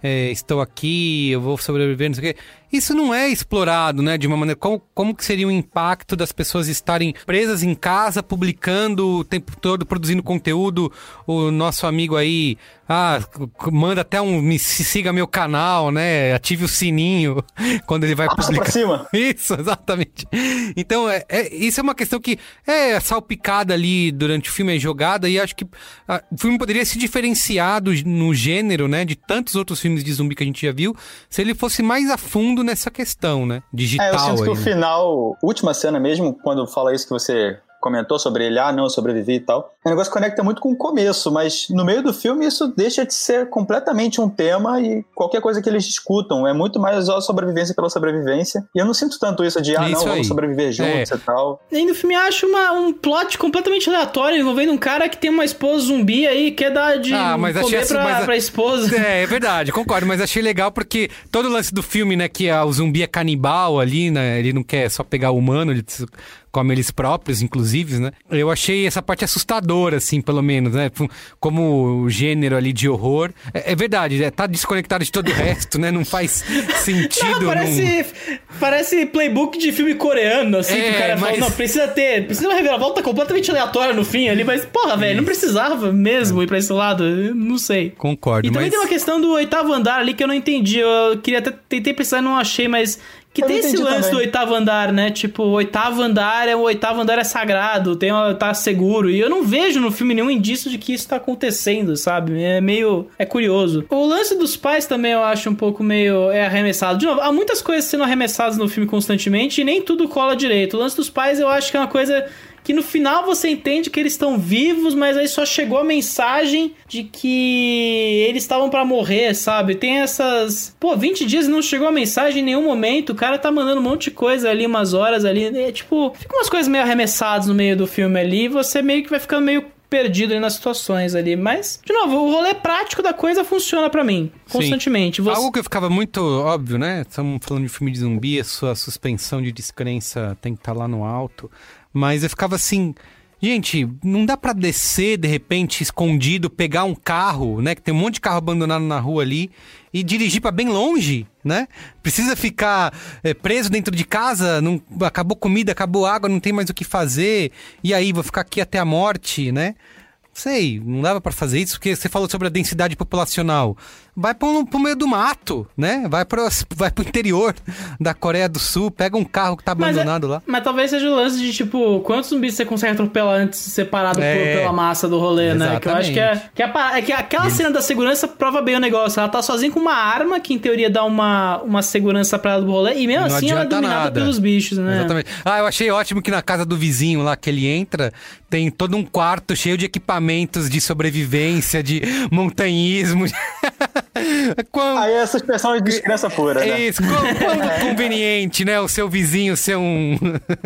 É, estou aqui, eu vou sobreviver, não sei o quê. Isso não é explorado, né? De uma maneira. Como, como que seria o impacto das pessoas estarem presas em casa, publicando o tempo todo, produzindo conteúdo? O nosso amigo aí, ah, manda até um. Me se- siga meu canal, né? Ative o sininho <laughs> quando ele vai Arrasta publicar. pra cima. <laughs> Isso, exatamente. Então, é, é- isso é uma questão que é salpicada ali durante o filme, é jogada, e acho que ah, o filme poderia se diferenciar do- no gênero, né, de tantos outros filmes de zumbi que a gente já viu, se ele fosse mais a fundo nessa questão, né, digital. É, eu sinto que aí, o né? final, última cena mesmo, quando fala isso que você comentou sobre ele, ah, não, eu sobrevivi e tal. O negócio conecta muito com o começo, mas no meio do filme isso deixa de ser completamente um tema e qualquer coisa que eles discutam é muito mais a sobrevivência pela sobrevivência. E eu não sinto tanto isso de, ah, Isso não, aí. vamos sobreviver juntos É. e tal. Nem no filme acho uma, um plot completamente aleatório envolvendo um cara que tem uma esposa zumbi aí e quer dar de Ah, mas achei comer assim, pra, mas- pra esposa. <laughs> É, é verdade, concordo, mas achei legal porque todo o lance do filme, né, que a- o zumbi é canibal ali, né, ele não quer só pegar o humano, ele come eles próprios, inclusive, né, eu achei essa parte assustadora, assim, pelo menos, né, como o gênero ali de horror. É, é verdade, é, tá desconectado de todo o resto, né, não faz <laughs> sentido. Não, parece, parece playbook de filme coreano, assim, que É, o cara fala, mas- não, precisa ter, precisa uma reviravolta completamente aleatória no fim ali, mas, porra, velho, não precisava mesmo ir pra esse lado, eu não sei. Concordo, E também mas... tem uma questão do oitavo andar ali que eu não entendi, eu queria até, tentei pensar e não achei, mas Que Eu tem esse lance também. do oitavo andar, né? Tipo, o oitavo andar é o oitavo andar é sagrado, tem uma- tá seguro. E eu não vejo no filme nenhum indício de que isso tá acontecendo, sabe? É meio. É curioso. O lance dos pais também eu acho um pouco meio. É arremessado. De novo, há muitas coisas sendo arremessadas no filme constantemente e nem tudo cola direito. O lance dos pais eu acho que é uma coisa que no final você entende que eles estão vivos, mas aí só chegou a mensagem de que eles estavam pra morrer, sabe? Tem essas. Pô, 20 dias e não chegou a mensagem em nenhum momento. O cara tá mandando um monte de coisa ali, umas horas ali. É, tipo, fica umas coisas meio arremessadas no meio do filme ali. E você meio que vai ficando meio perdido ali nas situações ali. Mas, de novo, o rolê prático da coisa funciona pra mim. Constantemente. Você... Algo que ficava muito óbvio, né? Estamos falando de filme de zumbi, a sua suspensão de descrença tem que estar lá no alto. Mas eu ficava assim. Gente, não dá pra descer de repente escondido, pegar um carro, né? Que tem um monte de carro abandonado na rua ali e dirigir pra bem longe, né? Precisa ficar é, preso dentro de casa, não, acabou comida, acabou água, não tem mais o que fazer. E aí, vou ficar aqui até a morte, né? Sei, não dava pra fazer isso, porque você falou sobre a densidade populacional. Vai pro, pro meio do mato, né? Vai pro, vai pro interior da Coreia do Sul, pega um carro que tá Mas é- abandonado lá. Mas talvez seja o lance de, tipo, quantos zumbis você consegue atropelar antes de ser parado É. por- pela massa do rolê, né? Que eu acho que é. Que, pa- é que aquela cena da segurança prova bem o negócio. Ela tá sozinha com uma arma que, em teoria, dá uma, uma segurança pra ela do rolê. E mesmo Não assim, ela é dominada nada. pelos bichos, né? Exatamente. Ah, eu achei ótimo que na casa do vizinho lá que ele entra, tem todo um quarto cheio de equipamentos de sobrevivência, de montanhismo. <laughs> <laughs> Quão- Aí essa expressão é de descrença pura, né? Isso, quão, quão <laughs> conveniente, né? O seu vizinho ser um,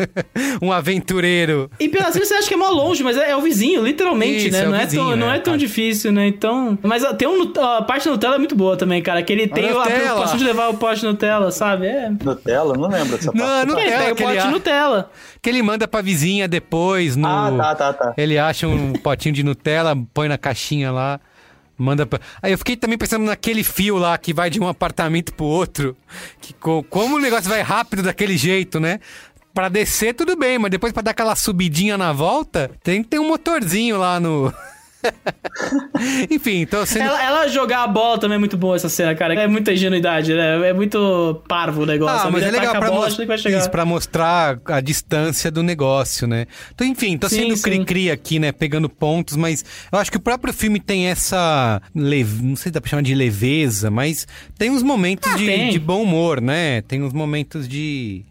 <laughs> um aventureiro. E pela cena você acha que é mó longe, mas é, é o vizinho, literalmente, Isso, né? é não, é vizinho, tão, não é tão cara? difícil, né? Então. Mas tem um. A parte da Nutella é muito boa também, cara. Que ele tem a Nutella. preocupação de levar o pote de Nutella, sabe? É. Nutella? Não lembro dessa parte. Não, Ele Nutella, pega o que ele pote a- Nutella. Que ele manda pra vizinha depois no. Ah, tá, tá, tá. Ele acha um potinho de Nutella, põe na caixinha lá, manda pra... Aí eu fiquei também pensando naquele fio lá que vai de um apartamento pro outro. Que co- como o negócio vai rápido daquele jeito, né? Pra descer tudo bem, mas depois pra dar aquela subidinha na volta, tem que ter um motorzinho lá no. <laughs> <laughs> Enfim, então sendo. Ela, ela jogar a bola também é muito boa essa cena, cara. É muita ingenuidade, né? É muito parvo o negócio. Ah, mas é legal pra, bola, chegar. isso, pra mostrar a distância do negócio, né? Então, enfim, tô sendo cri-cri aqui, né? Pegando pontos, mas eu acho que o próprio filme tem essa. Leve... Não sei se dá pra chamar de leveza, mas tem uns momentos Ah, de, de bom humor, né? Tem uns momentos de.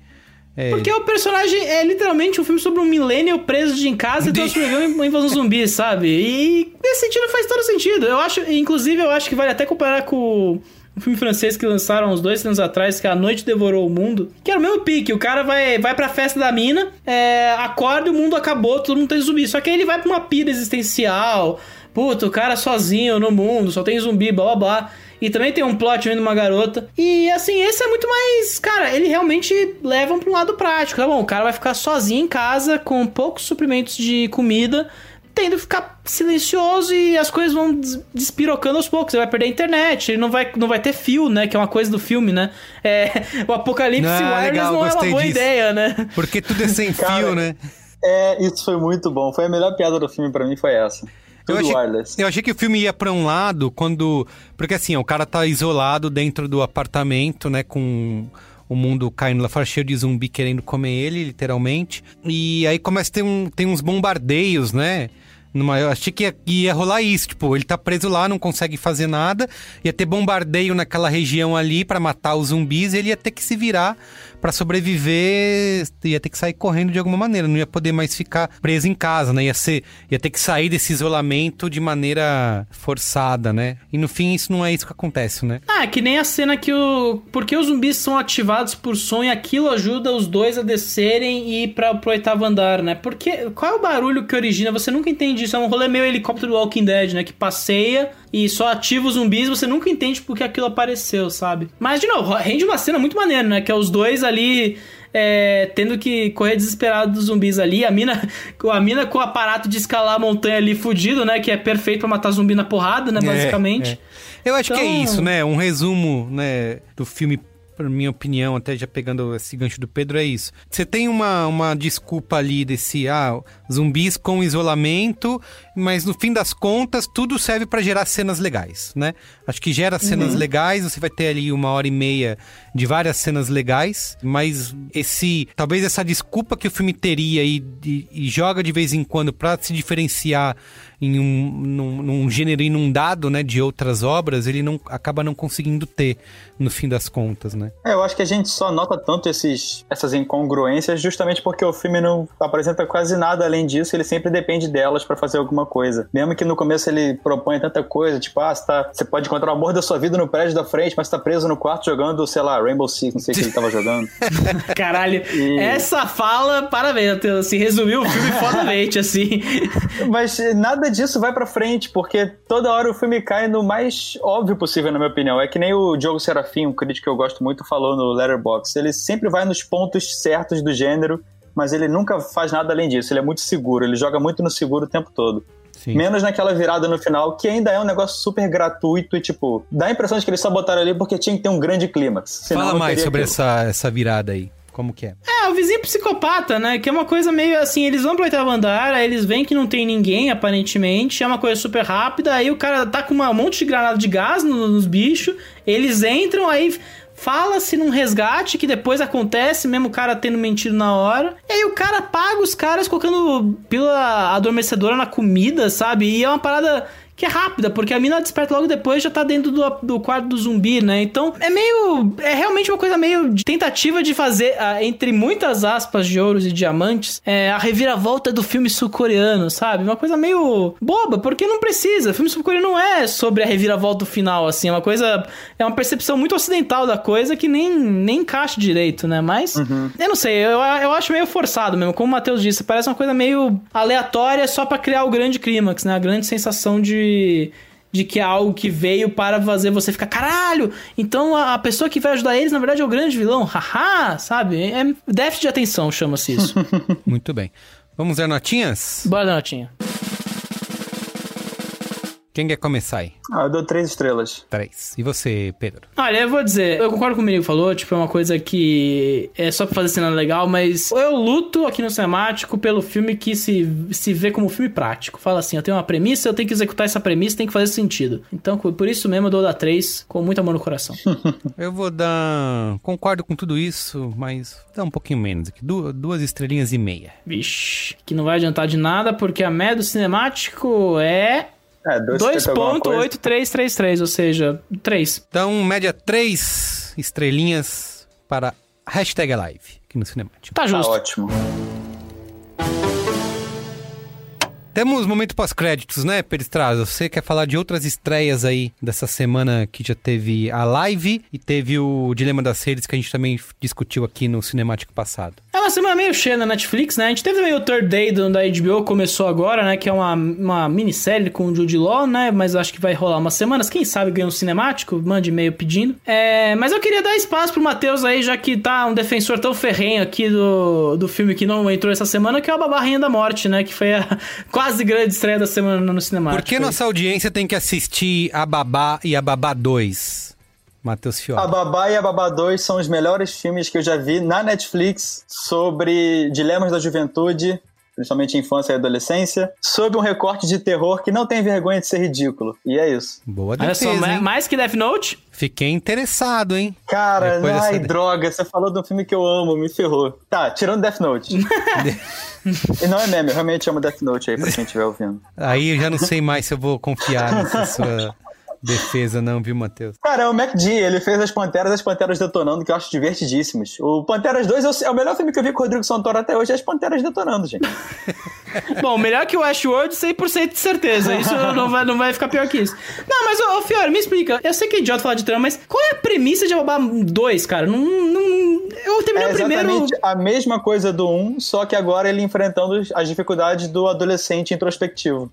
É, Porque o personagem é literalmente um filme sobre um millennial preso de em casa e De- tentando sobreviver uma invasão zumbi, <laughs> sabe? E nesse sentido faz todo sentido. Eu acho, inclusive, eu acho que vale até comparar com o filme francês que lançaram uns dois anos atrás, que é A Noite Devorou o Mundo. Que era o mesmo pique. O cara vai, vai pra festa da mina, é, acorda e o mundo acabou, todo mundo tem zumbi. Só que aí ele vai pra uma pira existencial. Puta, o cara sozinho no mundo, só tem zumbi, blá blá blá. E também tem um plot vendo uma garota. E assim, esse é muito mais. Cara, ele realmente leva pra um lado prático. Tá bom, o cara vai ficar sozinho em casa com poucos suprimentos de comida, tendo que ficar silencioso e as coisas vão des- despirocando aos poucos. Ele vai perder a internet, ele não vai, não vai ter fio, né? Que é uma coisa do filme, né? É, <laughs> o apocalipse Ah, wireless legal, não é uma gostei boa disso. ideia, né? Porque tudo é sem Cara, fio, né? É, isso foi muito bom. Foi a melhor piada do filme pra mim, foi essa. Eu Tudo achei, wireless. eu achei que o filme ia pra um lado quando. Porque assim, o cara tá isolado dentro do apartamento, né? Com o mundo caindo lá fora, cheio de zumbi querendo comer ele, literalmente. E aí começa a ter, um, tem uns bombardeios, né? Numa, eu achei que ia, ia rolar isso, tipo, ele tá preso lá, não consegue fazer nada, ia ter bombardeio naquela região ali pra matar os zumbis, e ele ia ter que se virar pra sobreviver, ia ter que sair correndo de alguma maneira, não ia poder mais ficar preso em casa, né? Ia ser, ia ter que sair desse isolamento de maneira forçada, né? E no fim isso não é isso que acontece, né? Ah, que nem a cena que o. Porque os zumbis são ativados por som e aquilo ajuda os dois a descerem e ir pra, pro oitavo andar, né? Porque. Qual é o barulho que origina? Você nunca entende isso. É um rolê meio helicóptero do Walking Dead, né? Que passeia e só ativa os zumbis, você nunca entende porque aquilo apareceu, sabe? Mas, de novo, rende uma cena muito maneira, né? Que é os dois ali. é, tendo que correr desesperado dos zumbis ali, a mina, <laughs> a mina com o aparato de escalar a montanha ali fudido, né? Que é perfeito pra matar zumbi na porrada, né? É, Basicamente. é. Eu acho que é Então- isso, né? Um resumo, né, do filme por minha opinião, até já pegando esse gancho do Pedro, é isso. Você tem uma, uma desculpa ali desse, ah, zumbis com isolamento, mas no fim das contas, tudo serve para gerar cenas legais, né? Acho que gera cenas Uhum. legais, você vai ter ali uma hora e meia de várias cenas legais, mas esse, talvez essa desculpa que o filme teria e, e- e joga de vez em quando para se diferenciar em um num, num gênero inundado, né, de outras obras, ele não acaba não conseguindo ter no fim das contas, né? É, eu acho que a gente só nota tanto esses, essas incongruências justamente porque o filme não apresenta quase nada além disso, ele sempre depende delas pra fazer alguma coisa. Mesmo que no começo ele propõe tanta coisa, tipo, ah, você, tá, você pode encontrar o amor da sua vida no prédio da frente, mas você tá preso no quarto jogando, sei lá, Rainbow Six, não sei o que ele tava jogando. <laughs> Caralho, essa fala, parabéns, Matheus, assim, resumiu o filme fodamente, assim. Mas nada disso vai pra frente, porque toda hora o filme cai no mais óbvio possível, na minha opinião. É que nem o Diogo Serafim, um crítico que eu gosto muito, falou no Letterboxd. Ele sempre vai nos pontos certos do gênero, mas ele nunca faz nada além disso. Ele é muito seguro, ele joga muito no seguro o tempo todo. Menos naquela virada no final, que ainda é um negócio super gratuito e, tipo, dá a impressão de que eles só botaram ali porque tinha que ter um grande clímax. Fala mais sobre aquilo. essa, essa virada aí. Como que é? É, o vizinho psicopata, né? Que é uma coisa meio assim, eles vão pro oitavo andar, aí eles veem que não tem ninguém, aparentemente, é uma coisa super rápida, aí o cara tá com uma- um monte de granada de gás no- nos bichos, eles entram, aí fala-se num resgate que depois acontece, mesmo o cara tendo mentido na hora, e aí o cara paga os caras colocando pílula adormecedora na comida, sabe? E é uma parada que é rápida, porque a mina desperta logo depois já tá dentro do, do quarto do zumbi, né? Então é meio. É realmente uma coisa meio de tentativa de fazer, ah, entre muitas aspas de ouros e diamantes, é, a reviravolta do filme sul-coreano, sabe? Uma coisa meio boba, porque não precisa. O filme sul-coreano não é sobre a reviravolta do final, assim. É uma coisa. É uma percepção muito ocidental da coisa que nem, nem encaixa direito, né? Mas. Eu não sei, eu, eu acho meio forçado mesmo. Como o Matheus disse, parece uma coisa meio aleatória só pra criar o grande clímax, né? A grande sensação de. De que é algo que veio para fazer você ficar, caralho! Então a, pessoa que vai ajudar eles, na verdade, é o grande vilão, <laughs> haha, sabe? É déficit de atenção, chama-se isso. <laughs> Muito bem. Vamos ver notinhas? Bora, Notinha. Quem quer começar aí? Ah, eu dou três estrelas. Três. E você, Pedro? Olha, eu vou dizer, eu concordo com o menino que falou, tipo, é uma coisa que é só pra fazer cena legal, mas eu luto aqui no cinemático pelo filme que se, se vê como filme prático. Fala assim, eu tenho uma premissa, eu tenho que executar essa premissa, tem que fazer sentido. Então, por isso mesmo, eu dou da 3 com muito amor no coração. <laughs> Eu vou dar. Concordo com tudo isso, mas vou dar um pouquinho menos aqui. Du- Duas estrelinhas e meia. Vixe, que não vai adiantar de nada, porque a média do cinemático é... É, 2.8333, ou seja, 3. Então, média três estrelinhas para hashtag Alive aqui no Cinemático. Tá justo. ótimo. Temos momento pós-créditos, né, Peristrazo? Você quer falar de outras estreias aí dessa semana que já teve a live e teve o Dilema das Redes que a gente também discutiu aqui no Cinemático passado. É uma semana meio cheia na Netflix, né? A gente teve também o Third Day do, da HBO, começou agora, né? Que é uma, uma minissérie com o Jude Law, né? Mas acho que vai rolar umas semanas. Quem sabe ganha um cinemático, mande e-mail pedindo. É, mas eu queria dar espaço pro Matheus aí, já que tá um defensor tão ferrenho aqui do, do filme que não entrou essa semana, que é o Babá Rainha da Morte, né? Que foi a <laughs> quase grande estreia da semana no cinemático. Por que nossa audiência tem que assistir a Babá e a Babá 2? Matheus A Fiora. Babá e a Babá 2 são os melhores filmes que eu já vi na Netflix sobre dilemas da juventude, principalmente infância e adolescência, sob um recorte de terror que não tem vergonha de ser ridículo. E é isso. Boa Olha só, defesa, hein? mais que Death Note? Fiquei interessado, hein? Cara, Depois ai, dessa- droga, você falou de um filme que eu amo, me ferrou. Tá, tirando Death Note. <laughs> e não é meme, eu realmente amo Death Note aí pra quem estiver ouvindo. Aí eu já não sei mais se eu vou confiar nessa sua defesa, não, viu, Matheus? Cara, é o MacD, ele fez as Panteras as Panteras Detonando, que eu acho divertidíssimos. O Panteras 2 é o- é o melhor filme que eu vi com o Rodrigo Santoro até hoje, é as Panteras Detonando, gente. <laughs> Bom, melhor que o Westworld, 100% de certeza. Isso não vai, não vai ficar pior que isso. Não, mas, ô, ô Fiora, me explica. Eu sei que é idiota falar de trama, mas qual é a premissa de Babá 2, cara? Não, não, eu terminei É o primeiro... exatamente a mesma coisa do 1, só que agora ele enfrentando as dificuldades do adolescente introspectivo.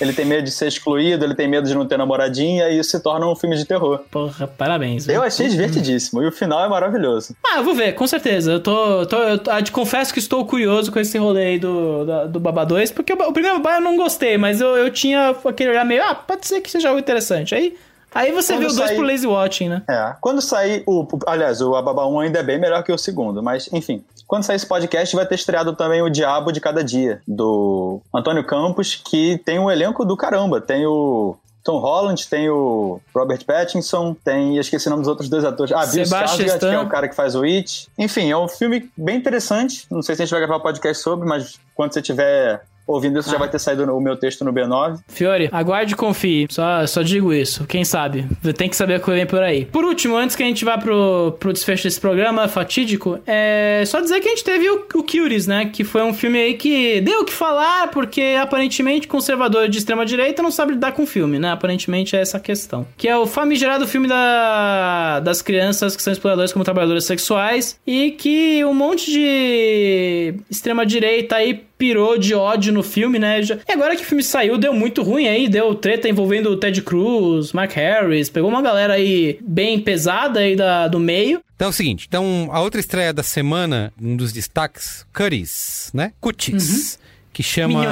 Ele tem medo de ser excluído, ele tem medo de não ter namoradinha, e isso se torna um filme de terror. Porra, parabéns. Eu achei divertidíssimo, e o final é maravilhoso. Ah, eu vou ver, com certeza. Eu tô. tô eu, eu te confesso que estou curioso com esse rolê aí do, da- do Babá 2, porque o, o primeiro Babá eu não gostei, mas eu, eu tinha aquele olhar meio, ah, pode ser que seja algo interessante. Aí Aí você Quando vê o dois sair- pro Lazy Watching, né? É, quando sair o. Aliás, o Ababa 1 ainda é bem melhor que o segundo, mas enfim. Quando sair esse podcast, vai ter estreado também o Diabo de Cada Dia, do Antônio Campos, que tem um elenco do caramba. Tem o Tom Holland, tem o Robert Pattinson, tem. Eu esqueci o nome dos outros dois atores. Ah, Bill Skarsgård, que é o cara que faz o It. Enfim, é um filme bem interessante. Não sei se a gente vai gravar um podcast sobre, mas quando você tiver ouvindo isso, já vai ter saído o meu texto no B9. Fiore, aguarde e confie. Só, só digo isso. Quem sabe? Tem que saber o que vem por aí. Por último, antes que a gente vá pro, pro desfecho desse programa fatídico, é só dizer que a gente teve o, o né? Que foi um filme aí que deu o que falar, porque aparentemente conservador de extrema-direita não sabe lidar com filme, né? Aparentemente é essa a questão. Que é o famigerado filme da, das crianças que são exploradoras como trabalhadoras sexuais e que um monte de extrema-direita aí pirou de ódio no filme, né? Já- E agora que o filme saiu, deu muito ruim aí, deu treta envolvendo o Ted Cruz, Mark Harris, pegou uma galera aí bem pesada aí da, do meio. Então é o seguinte, então a outra estreia da semana, um dos destaques, Cuties, né? Cuties, que chama,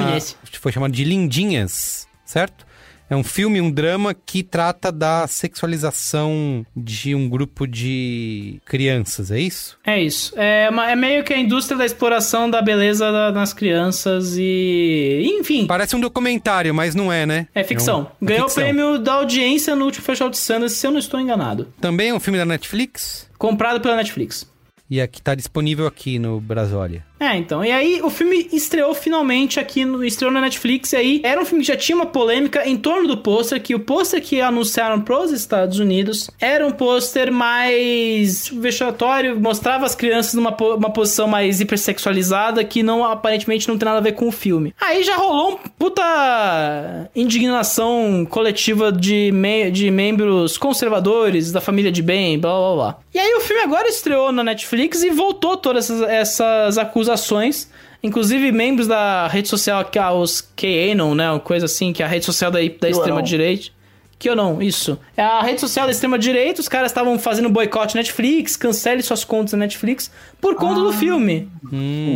foi chamado de Lindinhas, certo? É um filme, um drama que trata da sexualização de um grupo de crianças, é isso? É isso. É, uma- é meio que a indústria da exploração da beleza da- das crianças e. Enfim. Parece um documentário, mas não é, né? É ficção. um- é Ganhou o prêmio da audiência no último Festival de Sundance, se eu não estou enganado. Também é um filme da Netflix Comprado pela Netflix. e aqui tá disponível aqui no Brasólia. É, então. E aí, o filme estreou finalmente aqui, no, estreou na Netflix. E aí, era um filme que já tinha uma polêmica em torno do pôster, que o pôster que anunciaram pros Estados Unidos era um pôster mais vexatório, mostrava as crianças numa uma posição mais hipersexualizada, que não, aparentemente, não tem nada a ver com o filme. Aí já rolou um puta indignação coletiva de, me- de membros conservadores, da família de bem, blá blá blá. E aí, o filme agora estreou na Netflix e voltou todas essas, essas acusações. Inclusive, membros da rede social, que é os QAnon, né? Uma coisa assim, que é a rede social da, da extrema-direita. Que eu não, isso. É a rede social da extrema-direita, os caras estavam fazendo boicote Netflix, cancele suas contas na Netflix por conta do filme.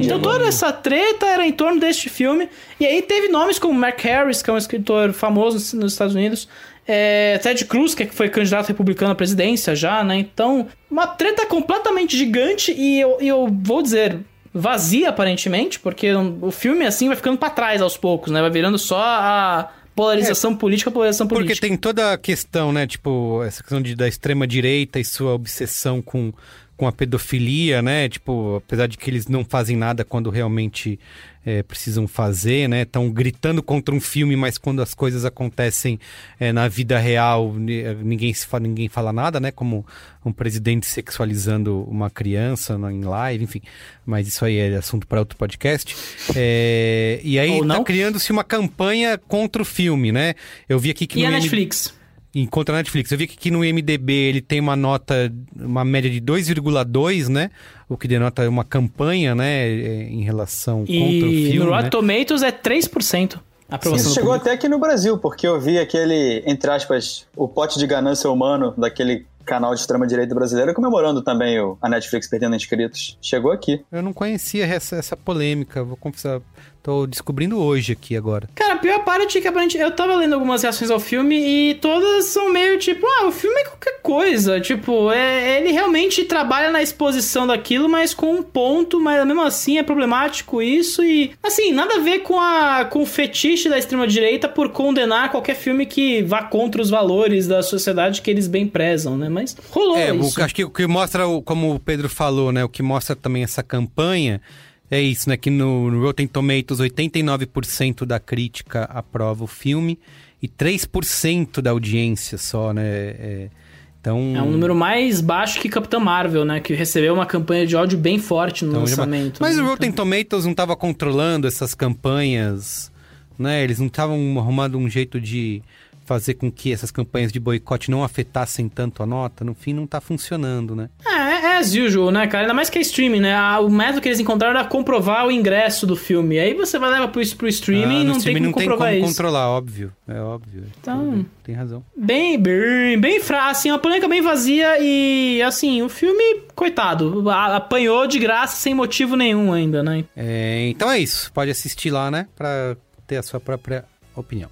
então toda essa treta era em torno deste filme. E aí teve nomes como Mark Harris, que é um escritor famoso nos Estados Unidos. é, Ted Cruz, que foi candidato republicano à presidência já, né? Então, uma treta completamente gigante e eu, e eu vou dizer, vazia aparentemente, porque o filme assim vai ficando pra trás aos poucos, né? Vai virando só a polarização política, polarização Porque política. tem toda a questão, né? Tipo, essa questão de, da extrema-direita e sua obsessão com, com a pedofilia, né? Tipo, apesar de que eles não fazem nada quando realmente é, precisam fazer, né? Estão gritando contra um filme, mas quando as coisas acontecem é, na vida real, ni- ninguém, se fala, ninguém fala nada, né? Como um presidente sexualizando uma criança em live, enfim. Mas isso aí é assunto para outro podcast. É, e aí tá não. criando-se uma campanha contra o filme, né? Eu vi aqui que E no a Netflix? Em contra a Netflix. Eu vi que aqui no MDB ele tem uma nota, uma média de 2,2, né? O que denota uma campanha, né? eh, Em relação contra o E filme. no né? Rotten Tomatoes é 3% a aprovação Isso chegou público. até aqui no Brasil, porque eu vi aquele, entre aspas, o pote de ganância humano daquele canal de extrema-direita brasileiro comemorando também o, a Netflix perdendo inscritos. Chegou aqui. Eu não conhecia essa, essa polêmica, vou confessar. Tô descobrindo hoje aqui agora. Cara, a pior parte é que aparentemente eu tava lendo algumas reações ao filme e todas são meio tipo, ah, o filme é qualquer coisa. Tipo, é, ele realmente trabalha na exposição daquilo, mas com um ponto, mas mesmo assim é problemático isso e, assim, nada a ver com, a, com o fetiche da extrema-direita por condenar qualquer filme que vá contra os valores da sociedade que eles bem prezam, né? Mas rolou É, isso. acho que o que mostra, como o Pedro falou, né? O que mostra também essa campanha é isso, né? Que no, Rotten Tomatoes 89% da crítica aprova o filme e 3% da audiência só, né? É, então... É um número mais baixo que Capitã Marvel, né? Que recebeu uma campanha de ódio bem forte no Então, já- lançamento. Mas né? o Rotten Tomatoes não estava controlando essas campanhas, né? Eles não estavam arrumando um jeito de fazer com que essas campanhas de boicote não afetassem tanto a nota. No fim, não tá funcionando, né? É, é as usual, né, cara? Ainda mais que é streaming, né? O método que eles encontraram era comprovar o ingresso do filme. Aí você vai levar pro, pro streaming Ah, e não tem streaming como não tem comprovar como isso. controlar, óbvio. É óbvio. Então- Tem razão. Bem, bem, bem fraco, assim, uma polêmica bem vazia e, assim, o filme, coitado, apanhou de graça sem motivo nenhum ainda, né? É, então é isso. Pode assistir lá, né? Pra ter a sua própria opinião.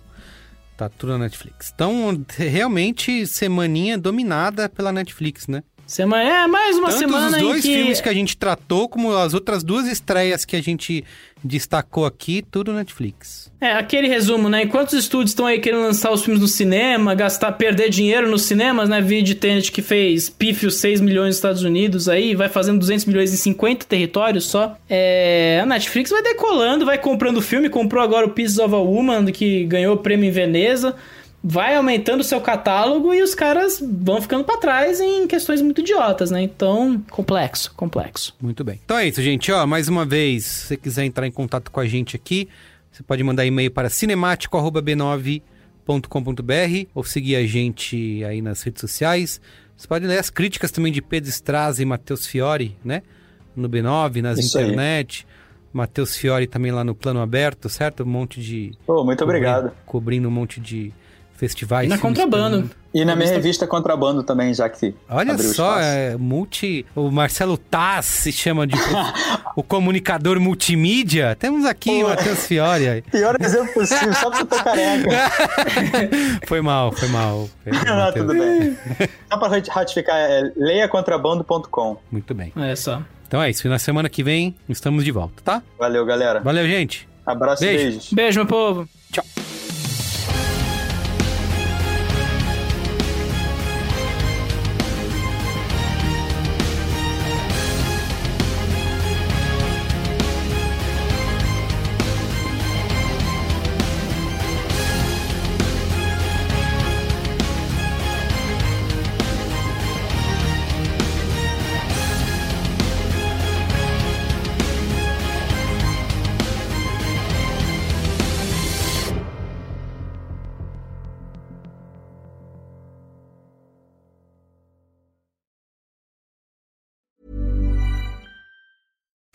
Tá tudo na Netflix. Então, realmente, semaninha dominada pela Netflix, né? Semana, é, mais uma Tanto semana os dois que... filmes que a gente tratou, como as outras duas estreias que a gente destacou aqui, tudo Netflix. É, aquele resumo, né? Enquanto os estúdios estão aí querendo lançar os filmes no cinema, gastar, perder dinheiro nos cinemas, né? Vídeo Tenet que fez pífio 6 milhões nos Estados Unidos aí, vai fazendo 200 milhões em 50 territórios só. É, a Netflix vai decolando, vai comprando filme, comprou agora o Pieces of a Woman, que ganhou o prêmio em Veneza vai aumentando o seu catálogo e os caras vão ficando para trás em questões muito idiotas, né? Então, complexo, complexo. Muito bem. Então é isso, gente. Ó, mais uma vez, se você quiser entrar em contato com a gente aqui, você pode mandar e-mail para cinemático@b9.com.br ou seguir a gente aí nas redes sociais. Você pode ler as críticas também de Pedro Straza e Matheus Fiore, né? No B9, nas Isso aí. internet. Matheus Fiore também lá no Plano Aberto, certo? Um monte de. Pô, muito obrigado. Cobrindo um monte de festivais. E na contrabando. E na minha revista Contrabando também, já que Olha abriu só, é multi. O Marcelo Taz se chama de <laughs> o comunicador multimídia. Temos aqui o Matheus Fiore. aí. Pior exemplo possível, só porque eu tô careca. <laughs> Foi mal, foi mal. Não, <laughs> Matheus. tudo bem. Só pra ratificar, é leiacontrabando.com. Muito bem. É só. Então é isso. E na semana que vem estamos de volta, tá? Valeu, galera. Valeu, gente. Abraço e Beijo. beijos. Beijo, meu povo. Tchau.